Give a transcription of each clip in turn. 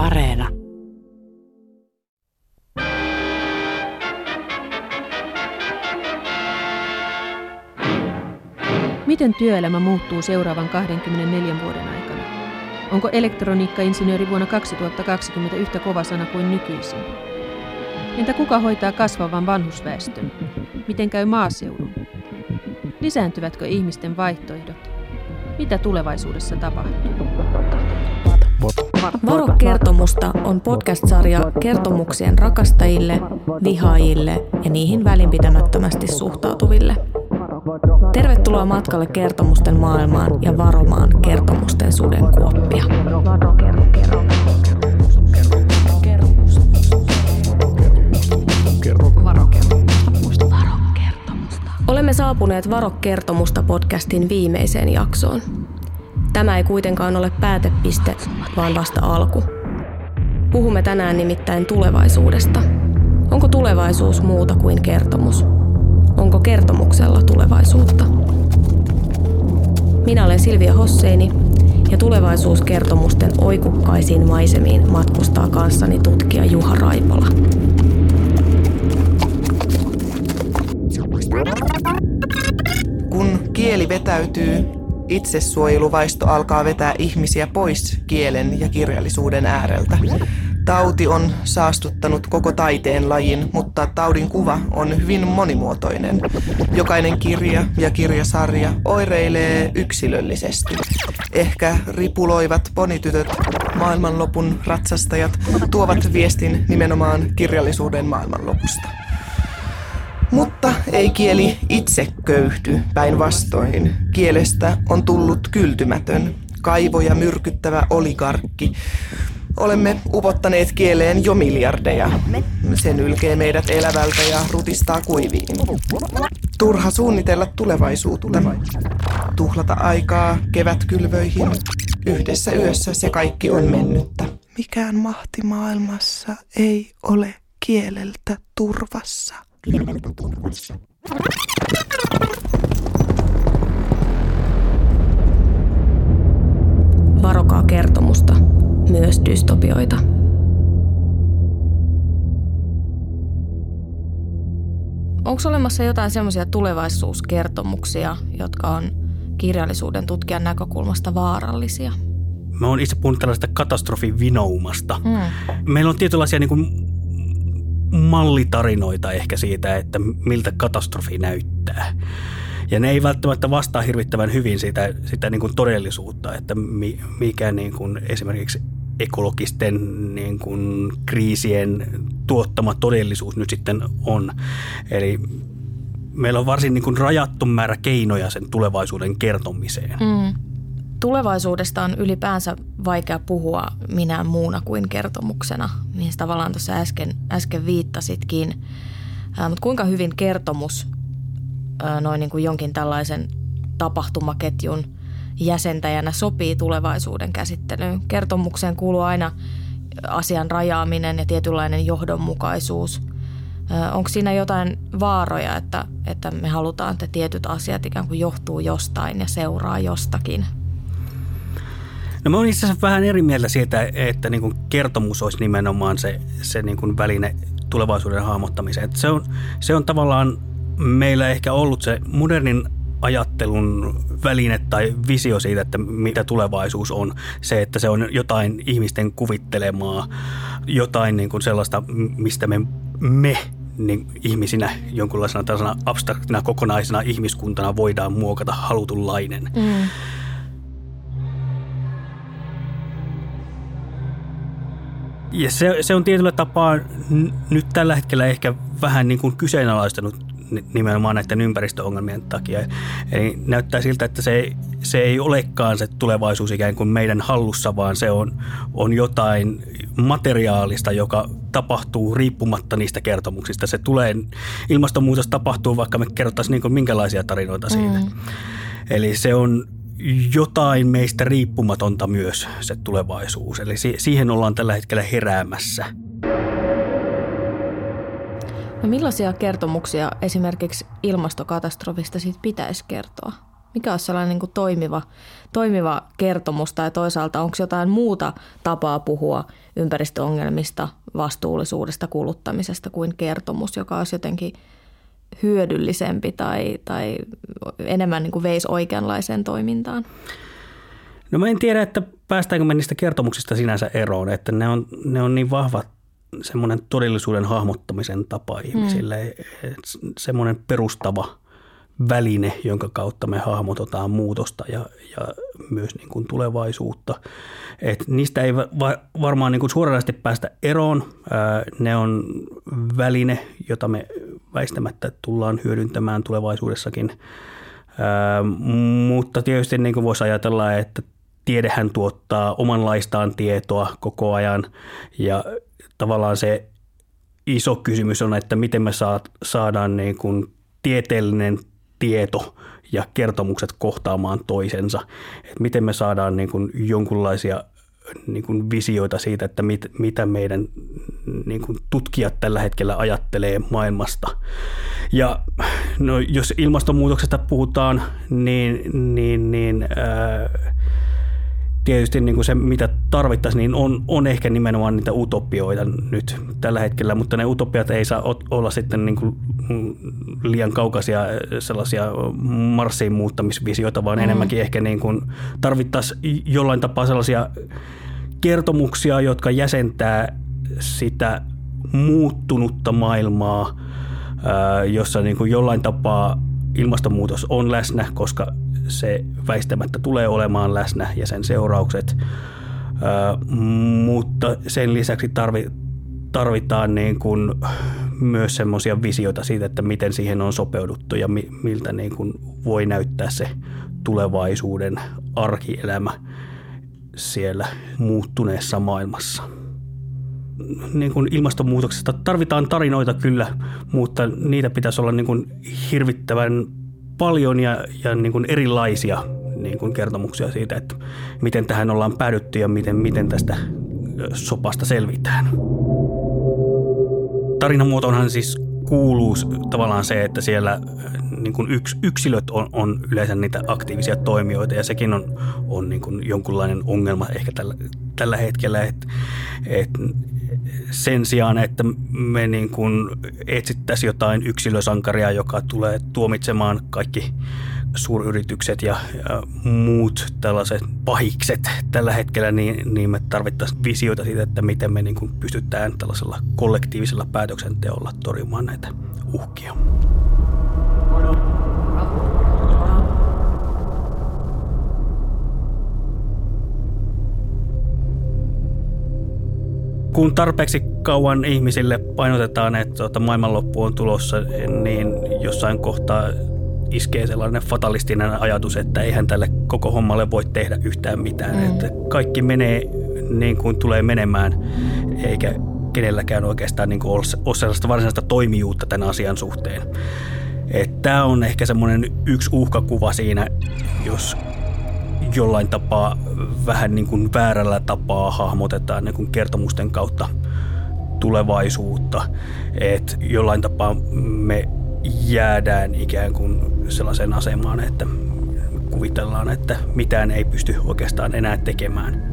Areena. Miten työelämä muuttuu seuraavan 24 vuoden aikana? Onko elektroniikkainsinööri vuonna 2020 yhtä kova sana kuin nykyisin? Entä kuka hoitaa kasvavan vanhusväestön? Miten käy maaseudun? Lisääntyvätkö ihmisten vaihtoehdot? Mitä tulevaisuudessa tapahtuu? Varo kertomusta on podcast-sarja kertomuksien rakastajille, vihaajille ja niihin välinpitämättömästi suhtautuville. Tervetuloa matkalle kertomusten maailmaan ja varomaan kertomusten sudenkuoppia. Olemme saapuneet Varo-kertomusta podcastin viimeiseen jaksoon. Tämä ei kuitenkaan ole päätepiste, vaan vasta alku. Puhumme tänään nimittäin tulevaisuudesta. Onko tulevaisuus muuta kuin kertomus? Onko kertomuksella tulevaisuutta? Minä olen Silvia Hosseini ja tulevaisuuskertomusten oikukkaisiin maisemiin matkustaa kanssani tutkija Juha Raipola. Kun kieli vetäytyy, itsesuojeluvaisto alkaa vetää ihmisiä pois kielen ja kirjallisuuden ääreltä. Tauti on saastuttanut koko taiteen lajin, mutta taudin kuva on hyvin monimuotoinen. Jokainen kirja ja kirjasarja oireilee yksilöllisesti. Ehkä ripuloivat ponitytöt, maailmanlopun ratsastajat tuovat viestin nimenomaan kirjallisuuden maailmanlopusta. Mutta ei kieli itse köyhdy päinvastoin. Kielestä on tullut kyltymätön, kaivoja myrkyttävä oligarkki. Olemme upottaneet kieleen jo miljardeja. Se nylkee meidät elävältä ja rutistaa kuiviin. Turha suunnitella tulevaisuutta. Tuhlata aikaa kevätkylvöihin. Yhdessä yössä se kaikki on mennyttä. Mikään mahti maailmassa ei ole kieleltä turvassa. Varokaa kertomusta, myös dystopioita. Onko olemassa jotain semmoisia tulevaisuuskertomuksia, jotka on kirjallisuuden tutkijan näkökulmasta vaarallisia? Mä oon itse puhunut tällaista katastrofivinoumasta. Mm. Meillä on tietynlaisia niin kuin mallitarinoita ehkä siitä, että miltä katastrofi näyttää. Ja ne ei välttämättä vastaa hirvittävän hyvin sitä, sitä niin kuin todellisuutta, että mikä niin kuin esimerkiksi ekologisten niin kuin kriisien tuottama todellisuus nyt sitten on. Eli meillä on varsin niin kuin rajattu määrä keinoja sen tulevaisuuden kertomiseen. Mm. Tulevaisuudesta on ylipäänsä vaikea puhua minä muuna kuin kertomuksena, mihin tavallaan tuossa äsken, äsken viittasitkin. Ää, mutta kuinka hyvin kertomus ää, noin niin kuin jonkin tällaisen tapahtumaketjun jäsentäjänä sopii tulevaisuuden käsittelyyn? Kertomukseen kuuluu aina asian rajaaminen ja tietynlainen johdonmukaisuus. Onko siinä jotain vaaroja, että, että me halutaan, että tietyt asiat ikään kuin johtuu jostain ja seuraa jostakin – No mä oon itse asiassa vähän eri mieltä siitä, että niin kuin kertomus olisi nimenomaan se, se niin kuin väline tulevaisuuden hahmottamiseen. Se, on, se on tavallaan meillä ehkä ollut se modernin ajattelun väline tai visio siitä, että mitä tulevaisuus on. Se, että se on jotain ihmisten kuvittelemaa, jotain niin kuin sellaista, mistä me, me niin ihmisinä jonkunlaisena tällaisena abstraktina kokonaisena ihmiskuntana voidaan muokata halutunlainen. Mm. Ja se, se on tietyllä tapaa n- nyt tällä hetkellä ehkä vähän niin kuin kyseenalaistanut nimenomaan näiden ympäristöongelmien takia. Eli näyttää siltä, että se, se ei olekaan se tulevaisuus ikään kuin meidän hallussa, vaan se on, on jotain materiaalista, joka tapahtuu riippumatta niistä kertomuksista. Se tulee, ilmastonmuutos tapahtuu, vaikka me kerrottaisiin niin kuin minkälaisia tarinoita siitä. Mm. Eli se on jotain meistä riippumatonta myös se tulevaisuus. Eli siihen ollaan tällä hetkellä heräämässä. No millaisia kertomuksia esimerkiksi ilmastokatastrofista siitä pitäisi kertoa? Mikä olisi sellainen niin kuin toimiva, toimiva kertomus tai toisaalta onko jotain muuta tapaa puhua ympäristöongelmista, vastuullisuudesta, kuluttamisesta kuin kertomus, joka olisi jotenkin hyödyllisempi tai, tai enemmän niin kuin veisi oikeanlaiseen toimintaan? No mä en tiedä, että päästäänkö me niistä kertomuksista sinänsä eroon, että ne on, ne on niin vahva semmoinen todellisuuden hahmottamisen tapa ihmisille, mm. semmoinen perustava väline, jonka kautta me hahmotetaan muutosta ja, ja myös niin kuin tulevaisuutta. Et niistä ei va- varmaan niin kuin suoranaisesti päästä eroon. Ne on väline, jota me väistämättä tullaan hyödyntämään tulevaisuudessakin. Mutta tietysti niin kuin voisi ajatella, että tiedehän tuottaa omanlaistaan tietoa koko ajan ja tavallaan se iso kysymys on, että miten me saadaan niin kuin tieteellinen tieto ja kertomukset kohtaamaan toisensa. Et miten me saadaan niin kuin jonkunlaisia niin kuin visioita siitä, että mit, mitä meidän niin kuin tutkijat tällä hetkellä ajattelee maailmasta. Ja no, jos ilmastonmuutoksesta puhutaan, niin, niin, niin ää, tietysti niin kuin se, mitä tarvittaisiin, niin on, on ehkä nimenomaan niitä utopioita nyt tällä hetkellä, mutta ne utopiat ei saa olla sitten niin kuin liian kaukaisia sellaisia Marsiin muuttamisvisioita, vaan mm. enemmänkin ehkä niin kuin tarvittaisiin jollain tapaa sellaisia kertomuksia, jotka jäsentää sitä muuttunutta maailmaa, jossa niin kuin jollain tapaa ilmastonmuutos on läsnä, koska se väistämättä tulee olemaan läsnä ja sen seuraukset, mutta sen lisäksi tarvitaan niin kuin myös semmoisia visioita siitä, että miten siihen on sopeuduttu ja miltä niin kuin voi näyttää se tulevaisuuden arkielämä siellä muuttuneessa maailmassa. Niin kuin ilmastonmuutoksesta tarvitaan tarinoita kyllä, mutta niitä pitäisi olla niin kuin hirvittävän paljon ja, ja niin kuin erilaisia niin kuin kertomuksia siitä, että miten tähän ollaan päädytty ja miten, miten tästä sopasta selvitään. Tarinamuotoonhan siis kuuluu tavallaan se, että siellä niin kuin yks, yksilöt on, on yleensä niitä aktiivisia toimijoita ja sekin on, on niin kuin jonkunlainen ongelma ehkä tällä, tällä hetkellä, että, että sen sijaan, että me niin kuin etsittäisiin jotain yksilösankaria, joka tulee tuomitsemaan kaikki suuryritykset ja, ja muut tällaiset pahikset tällä hetkellä, niin, niin me tarvittaisiin visioita siitä, että miten me niin kuin pystytään tällaisella kollektiivisella päätöksenteolla torjumaan näitä uhkia. Kun tarpeeksi kauan ihmisille painotetaan, että tuota, maailmanloppu on tulossa, niin jossain kohtaa iskee sellainen fatalistinen ajatus, että eihän tälle koko hommalle voi tehdä yhtään mitään. Mm. Että kaikki menee niin kuin tulee menemään, eikä kenelläkään oikeastaan niin kuin ole sellaista varsinaista toimijuutta tämän asian suhteen. Tämä on ehkä semmoinen yksi uhkakuva siinä, jos jollain tapaa vähän niin kuin väärällä tapaa hahmotetaan niin kuin kertomusten kautta tulevaisuutta. Että jollain tapaa me jäädään ikään kuin sellaiseen asemaan, että kuvitellaan, että mitään ei pysty oikeastaan enää tekemään.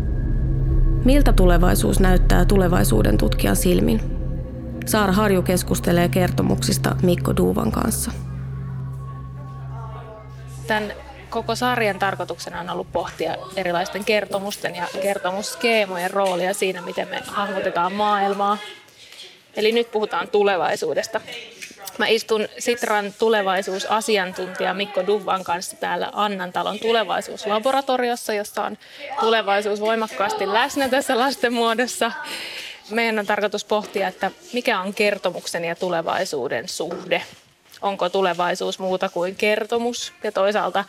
Miltä tulevaisuus näyttää tulevaisuuden tutkijan silmin? Saara Harju keskustelee kertomuksista Mikko Duuvan kanssa. Tämän koko sarjan tarkoituksena on ollut pohtia erilaisten kertomusten ja kertomusskeemojen roolia siinä, miten me hahmotetaan maailmaa. Eli nyt puhutaan tulevaisuudesta. Mä istun Sitran tulevaisuusasiantuntija Mikko Duvvan kanssa täällä Annantalon tulevaisuuslaboratoriossa, jossa on tulevaisuus voimakkaasti läsnä tässä lasten muodossa. Meidän on tarkoitus pohtia, että mikä on kertomuksen ja tulevaisuuden suhde. Onko tulevaisuus muuta kuin kertomus ja toisaalta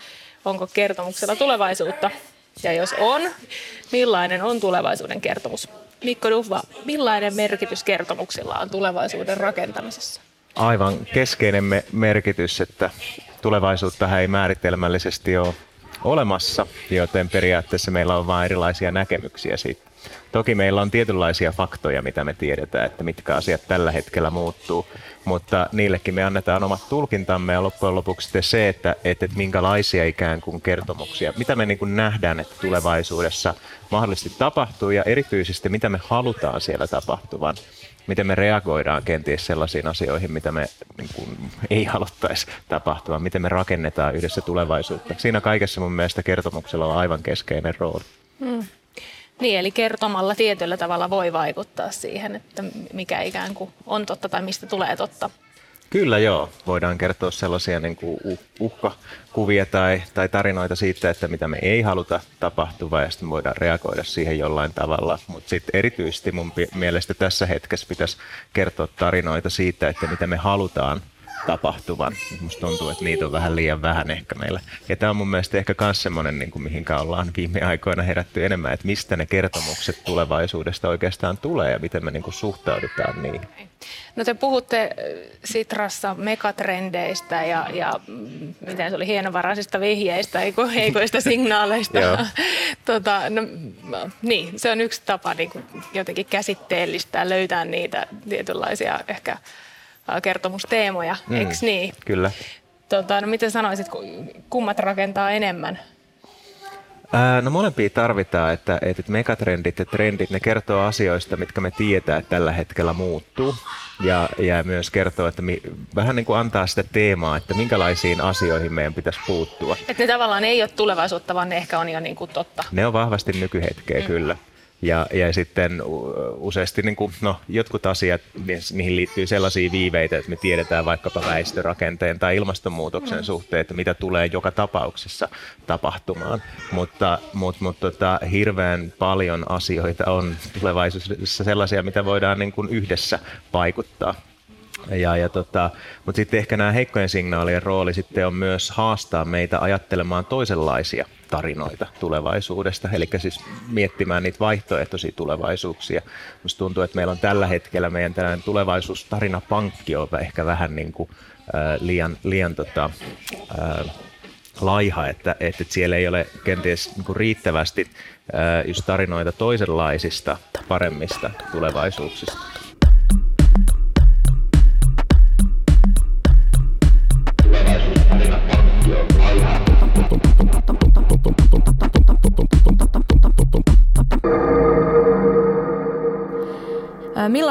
onko kertomuksella tulevaisuutta? Ja jos on, millainen on tulevaisuuden kertomus? Mikko Dufva, millainen merkitys kertomuksilla on tulevaisuuden rakentamisessa? Aivan keskeinen me- merkitys, että tulevaisuutta ei määritelmällisesti ole olemassa, joten periaatteessa meillä on vain erilaisia näkemyksiä siitä. Toki meillä on tietynlaisia faktoja, mitä me tiedetään, että mitkä asiat tällä hetkellä muuttuu, mutta niillekin me annetaan omat tulkintamme ja loppujen lopuksi sitten se, että, että, että minkälaisia ikään kuin kertomuksia, mitä me niin kuin nähdään, että tulevaisuudessa mahdollisesti tapahtuu ja erityisesti mitä me halutaan siellä tapahtuvan miten me reagoidaan kenties sellaisiin asioihin, mitä me niin kuin, ei haluttaisi tapahtua, miten me rakennetaan yhdessä tulevaisuutta. Siinä kaikessa mun mielestä kertomuksella on aivan keskeinen rooli. Hmm. Niin, eli kertomalla tietyllä tavalla voi vaikuttaa siihen, että mikä ikään kuin on totta tai mistä tulee totta. Kyllä joo, voidaan kertoa sellaisia niin kuin uhkakuvia tai, tai tarinoita siitä, että mitä me ei haluta tapahtua ja sitten voidaan reagoida siihen jollain tavalla. Mutta sitten erityisesti mun mielestä tässä hetkessä pitäisi kertoa tarinoita siitä, että mitä me halutaan tapahtuvan. Musta tuntuu, että niitä on vähän liian vähän ehkä meillä. Ja tämä on mun mielestä ehkä myös semmoinen, niin kuin mihinkä ollaan viime aikoina herätty enemmän, että mistä ne kertomukset tulevaisuudesta oikeastaan tulee ja miten me niin kuin suhtaudutaan niihin. No te puhutte Sitrassa megatrendeistä ja, ja miten se oli hienovaraisista vihjeistä, heikoista signaaleista. tota, no, niin, se on yksi tapa niin kuin jotenkin käsitteellistää, löytää niitä tietynlaisia ehkä kertomusteemoja, mm, eikö niin? Kyllä. Tota, no miten sanoisit, kummat rakentaa enemmän? Ää, no molempia tarvitaan, että, että megatrendit ja trendit, ne kertoo asioista, mitkä me tietää, että tällä hetkellä muuttuu. Ja, ja myös kertoo, että mi, vähän niin kuin antaa sitä teemaa, että minkälaisiin asioihin meidän pitäisi puuttua. Että ne tavallaan ei ole tulevaisuutta, vaan ne ehkä on jo niin kuin totta. Ne on vahvasti nykyhetkeä, mm. kyllä. Ja, ja sitten useasti niin kuin, no, jotkut asiat, niihin liittyy sellaisia viiveitä, että me tiedetään vaikkapa väestörakenteen tai ilmastonmuutoksen mm. suhteen, että mitä tulee joka tapauksessa tapahtumaan. Mutta, mutta, mutta tota, hirveän paljon asioita on tulevaisuudessa sellaisia, mitä voidaan niin kuin yhdessä vaikuttaa. Ja, ja tota, mutta sitten ehkä nämä heikkojen signaalien rooli sitten on myös haastaa meitä ajattelemaan toisenlaisia tarinoita tulevaisuudesta, eli siis miettimään niitä vaihtoehtoisia tulevaisuuksia. Minusta tuntuu, että meillä on tällä hetkellä meidän tällainen tulevaisuustarinapankki on ehkä vähän niin kuin, äh, liian, liian tota, äh, laiha, että, että siellä ei ole kenties niin riittävästi äh, just tarinoita toisenlaisista, paremmista tulevaisuuksista.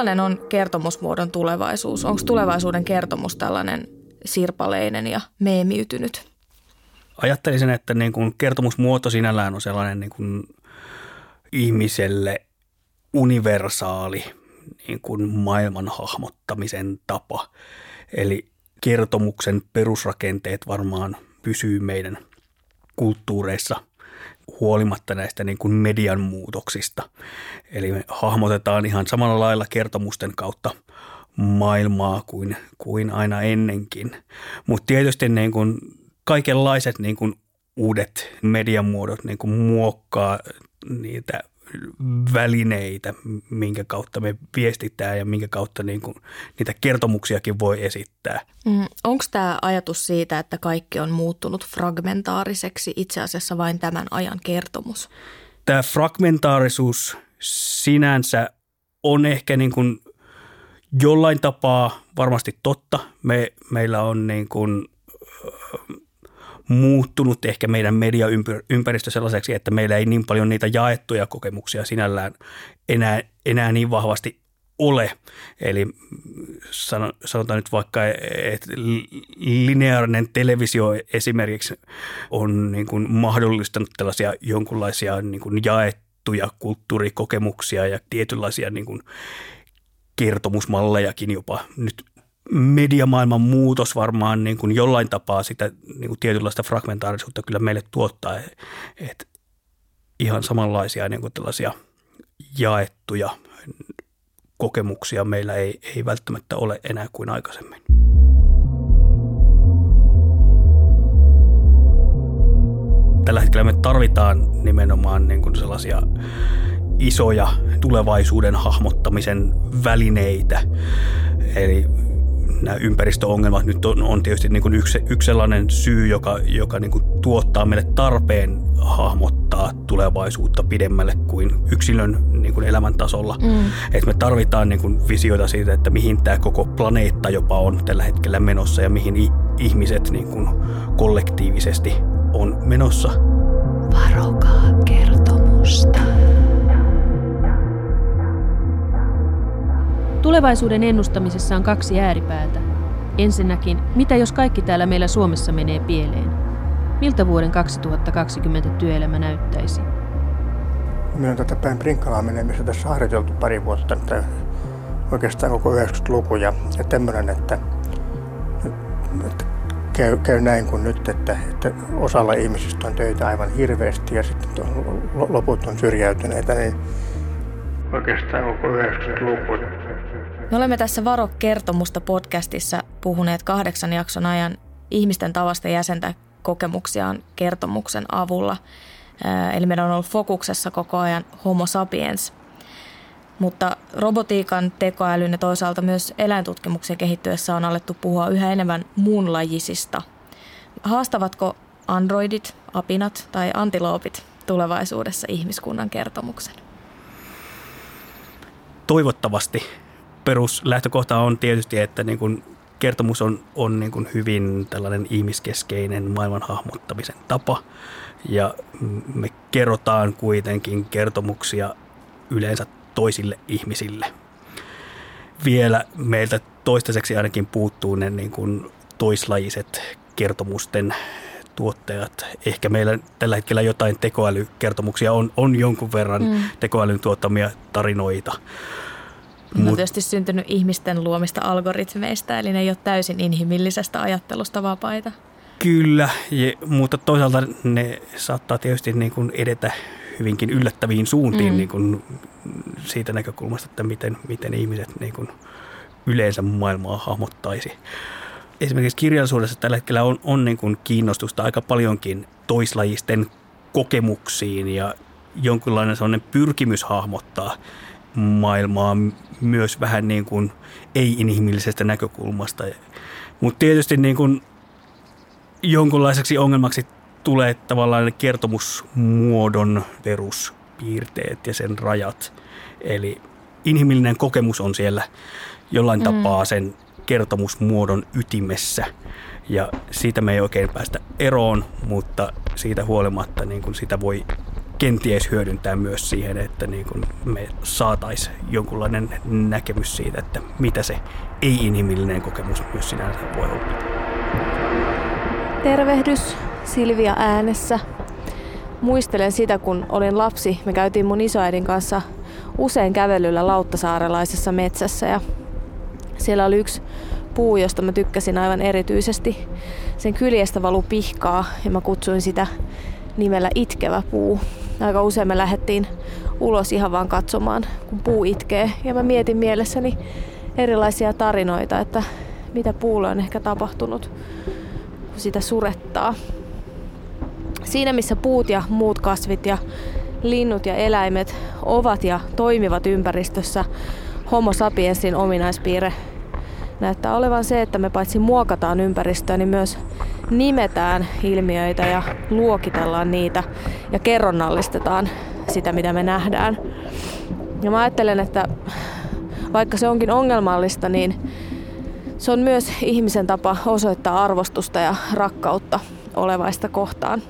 Millainen on kertomusmuodon tulevaisuus? Onko tulevaisuuden kertomus tällainen sirpaleinen ja meemiytynyt? Ajattelisin, että niin kuin kertomusmuoto sinällään on sellainen niin kuin ihmiselle universaali niin kuin maailman hahmottamisen tapa. Eli kertomuksen perusrakenteet varmaan pysyy meidän kulttuureissa huolimatta näistä niin kuin median muutoksista. Eli me hahmotetaan ihan samalla lailla kertomusten kautta maailmaa kuin, kuin aina ennenkin. Mutta tietysti niin kuin kaikenlaiset niin kuin uudet mediamuodot niin kuin muokkaa niitä välineitä, minkä kautta me viestitään ja minkä kautta niin kuin niitä kertomuksiakin voi esittää. Mm, Onko tämä ajatus siitä, että kaikki on muuttunut fragmentaariseksi itse asiassa vain tämän ajan kertomus? Tämä fragmentaarisuus sinänsä on ehkä niin kuin jollain tapaa varmasti totta. Me, meillä on niin kuin muuttunut ehkä meidän mediaympäristö sellaiseksi, että meillä ei niin paljon niitä jaettuja kokemuksia sinällään enää, enää niin vahvasti ole. Eli sanotaan nyt vaikka, että lineaarinen televisio esimerkiksi on niin kuin mahdollistanut tällaisia jonkunlaisia niin kuin jaettuja kulttuurikokemuksia ja tietynlaisia niin kuin kertomusmallejakin jopa nyt mediamaailman muutos varmaan niin kuin jollain tapaa sitä niin kuin tietynlaista fragmentaarisuutta kyllä meille tuottaa, että ihan samanlaisia niin kuin tällaisia jaettuja kokemuksia meillä ei, ei välttämättä ole enää kuin aikaisemmin. Tällä hetkellä me tarvitaan nimenomaan niin kuin sellaisia isoja tulevaisuuden hahmottamisen välineitä. Eli nämä ympäristöongelmat nyt on, on tietysti niin kuin yksi, yksi sellainen syy, joka, joka niin kuin tuottaa meille tarpeen hahmottaa tulevaisuutta pidemmälle kuin yksilön niin kuin elämäntasolla. Mm. Et me tarvitaan niin kuin visioita siitä, että mihin tämä koko planeetta jopa on tällä hetkellä menossa ja mihin ihmiset niin kuin kollektiivisesti on menossa. Varokaa kertomusta. Tulevaisuuden ennustamisessa on kaksi ääripäätä. Ensinnäkin, mitä jos kaikki täällä meillä Suomessa menee pieleen? Miltä vuoden 2020 työelämä näyttäisi? Minä on tätä päin Prinkkalaa menemistä tässä harjoiteltu pari vuotta, että oikeastaan koko 90-luku ja, ja tämmöinen, että, että käy, käy näin kuin nyt, että, että osalla ihmisistä on töitä aivan hirveästi ja sitten loput on syrjäytyneitä, niin oikeastaan koko 90-luku me olemme tässä Varo-kertomusta podcastissa puhuneet kahdeksan jakson ajan ihmisten tavasta jäsentää kokemuksiaan kertomuksen avulla. Eli meidän on ollut fokuksessa koko ajan homo sapiens. Mutta robotiikan, tekoälyn ja toisaalta myös eläintutkimuksen kehittyessä on alettu puhua yhä enemmän muunlajisista. Haastavatko androidit, apinat tai antiloopit tulevaisuudessa ihmiskunnan kertomuksen? Toivottavasti peruslähtökohta on tietysti, että niin kuin kertomus on, on niin kuin hyvin tällainen ihmiskeskeinen maailman hahmottamisen tapa. Ja me kerrotaan kuitenkin kertomuksia yleensä toisille ihmisille. Vielä meiltä toistaiseksi ainakin puuttuu ne niin kuin toislajiset kertomusten tuottajat. Ehkä meillä tällä hetkellä jotain tekoälykertomuksia on, on jonkun verran mm. tekoälyn tuottamia tarinoita. Ne on tietysti syntynyt ihmisten luomista algoritmeista, eli ne ei ole täysin inhimillisestä ajattelusta vapaita. Kyllä, ja, mutta toisaalta ne saattaa tietysti niin kuin edetä hyvinkin yllättäviin suuntiin mm. niin kuin siitä näkökulmasta, että miten, miten ihmiset niin kuin yleensä maailmaa hahmottaisi. Esimerkiksi kirjallisuudessa tällä hetkellä on, on niin kuin kiinnostusta aika paljonkin toislajisten kokemuksiin ja jonkinlainen sellainen pyrkimys hahmottaa maailmaa myös vähän niin kuin ei-inhimillisestä näkökulmasta. Mutta tietysti niin kuin jonkunlaiseksi ongelmaksi tulee tavallaan kertomusmuodon peruspiirteet ja sen rajat. Eli inhimillinen kokemus on siellä jollain mm. tapaa sen kertomusmuodon ytimessä. Ja siitä me ei oikein päästä eroon, mutta siitä huolimatta niin kuin sitä voi kenties hyödyntää myös siihen, että niin kuin me saataisiin jonkunlainen näkemys siitä, että mitä se ei-inhimillinen kokemus myös sinänsä voi olla. Tervehdys Silvia äänessä. Muistelen sitä, kun olin lapsi. Me käytiin mun isoäidin kanssa usein kävelyllä Lauttasaarelaisessa metsässä ja siellä oli yksi puu, josta mä tykkäsin aivan erityisesti. Sen kyljestä valu pihkaa ja mä kutsuin sitä nimellä Itkevä puu aika usein me lähdettiin ulos ihan vaan katsomaan, kun puu itkee. Ja mä mietin mielessäni erilaisia tarinoita, että mitä puulle on ehkä tapahtunut, kun sitä surettaa. Siinä missä puut ja muut kasvit ja linnut ja eläimet ovat ja toimivat ympäristössä, homo sapiensin ominaispiirre näyttää olevan se, että me paitsi muokataan ympäristöä, niin myös nimetään ilmiöitä ja luokitellaan niitä ja kerronnallistetaan sitä, mitä me nähdään. Ja mä ajattelen, että vaikka se onkin ongelmallista, niin se on myös ihmisen tapa osoittaa arvostusta ja rakkautta olevaista kohtaan.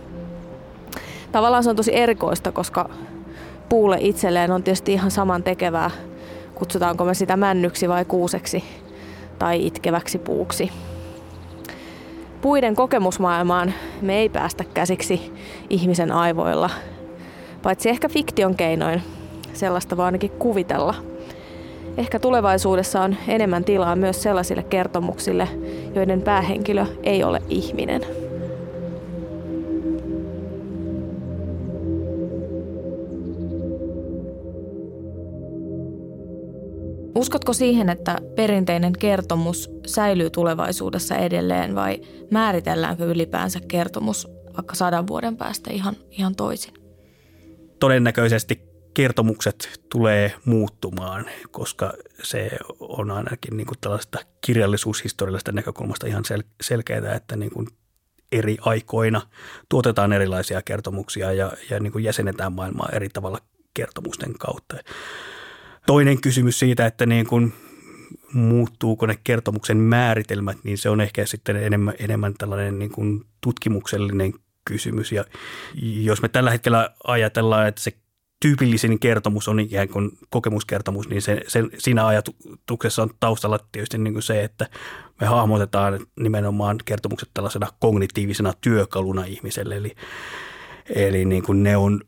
Tavallaan se on tosi erikoista, koska puulle itselleen on tietysti ihan saman tekevää, kutsutaanko me sitä männyksi vai kuuseksi tai itkeväksi puuksi. Puiden kokemusmaailmaan me ei päästä käsiksi ihmisen aivoilla, paitsi ehkä fiktion keinoin. Sellaista voi ainakin kuvitella. Ehkä tulevaisuudessa on enemmän tilaa myös sellaisille kertomuksille, joiden päähenkilö ei ole ihminen. Uskotko siihen, että perinteinen kertomus säilyy tulevaisuudessa edelleen vai määritelläänkö ylipäänsä kertomus vaikka sadan vuoden päästä ihan, ihan toisin? Todennäköisesti kertomukset tulee muuttumaan, koska se on ainakin niin kuin tällaista kirjallisuushistoriallisesta näkökulmasta ihan sel- selkeää, että niin kuin eri aikoina tuotetaan erilaisia kertomuksia ja, ja niin kuin jäsenetään maailmaa eri tavalla kertomusten kautta. Toinen kysymys siitä, että niin kuin muuttuuko ne kertomuksen määritelmät, niin se on ehkä sitten enemmän, enemmän tällainen niin kuin tutkimuksellinen kysymys. Ja jos me tällä hetkellä ajatellaan, että se tyypillisin kertomus on ikään kuin kokemuskertomus, niin se, se, siinä ajatuksessa on taustalla tietysti niin kuin se, että me hahmotetaan nimenomaan kertomukset tällaisena kognitiivisena työkaluna ihmiselle. Eli, eli niin kuin ne on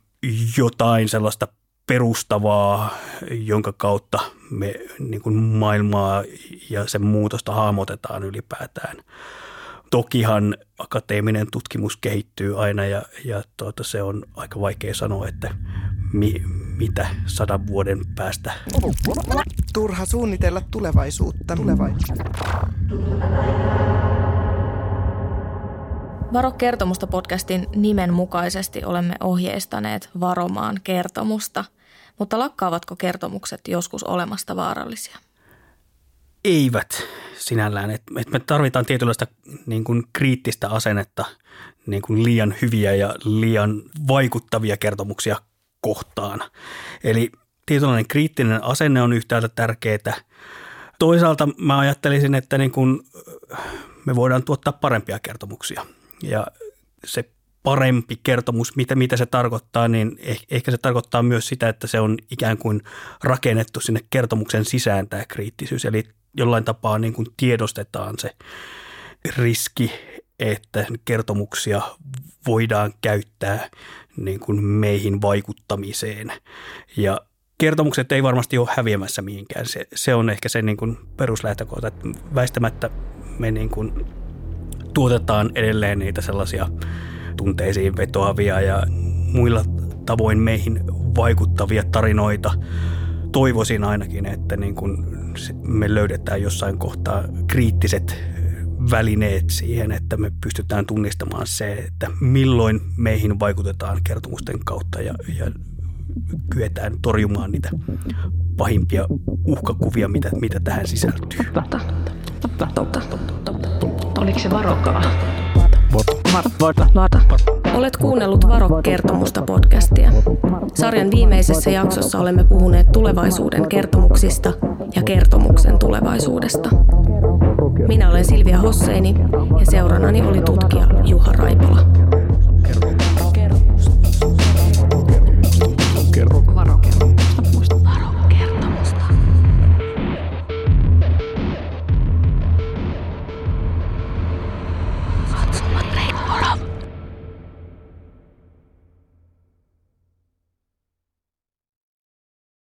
jotain sellaista perustavaa, jonka kautta me niin kuin maailmaa ja sen muutosta hahmotetaan ylipäätään. Tokihan akateeminen tutkimus kehittyy aina ja, ja tuota, se on aika vaikea sanoa, että mi, mitä sadan vuoden päästä. Turha suunnitella tulevaisuutta. tulevaisuutta. Varo kertomusta podcastin nimen mukaisesti olemme ohjeistaneet varomaan kertomusta, mutta lakkaavatko kertomukset joskus olemasta vaarallisia? Eivät sinällään. Et, et me tarvitaan tietynlaista niin kuin kriittistä asennetta niin kuin liian hyviä ja liian vaikuttavia kertomuksia kohtaan. Eli tietynlainen kriittinen asenne on yhtäältä tärkeää. Toisaalta mä ajattelisin, että niin kuin me voidaan tuottaa parempia kertomuksia. Ja se parempi kertomus, mitä, mitä se tarkoittaa, niin eh, ehkä se tarkoittaa myös sitä, että se on ikään kuin rakennettu sinne kertomuksen sisään tämä kriittisyys. Eli jollain tapaa niin kuin tiedostetaan se riski, että kertomuksia voidaan käyttää niin kuin meihin vaikuttamiseen. Ja kertomukset ei varmasti ole häviämässä mihinkään. Se, se on ehkä se niin kuin peruslähtökohta, että väistämättä me niin kuin tuotetaan edelleen niitä sellaisia tunteisiin vetoavia ja muilla tavoin meihin vaikuttavia tarinoita. Toivoisin ainakin, että niin kuin me löydetään jossain kohtaa kriittiset välineet siihen, että me pystytään tunnistamaan se, että milloin meihin vaikutetaan kertomusten kautta ja, ja kyetään torjumaan niitä pahimpia uhkakuvia, mitä, mitä tähän sisältyy. Totta, totta, totta, totta. Oliko se varokaa? Olet kuunnellut Varo-kertomusta podcastia. Sarjan viimeisessä jaksossa olemme puhuneet tulevaisuuden kertomuksista ja kertomuksen tulevaisuudesta. Minä olen Silvia Hosseini ja seurannani oli tuttu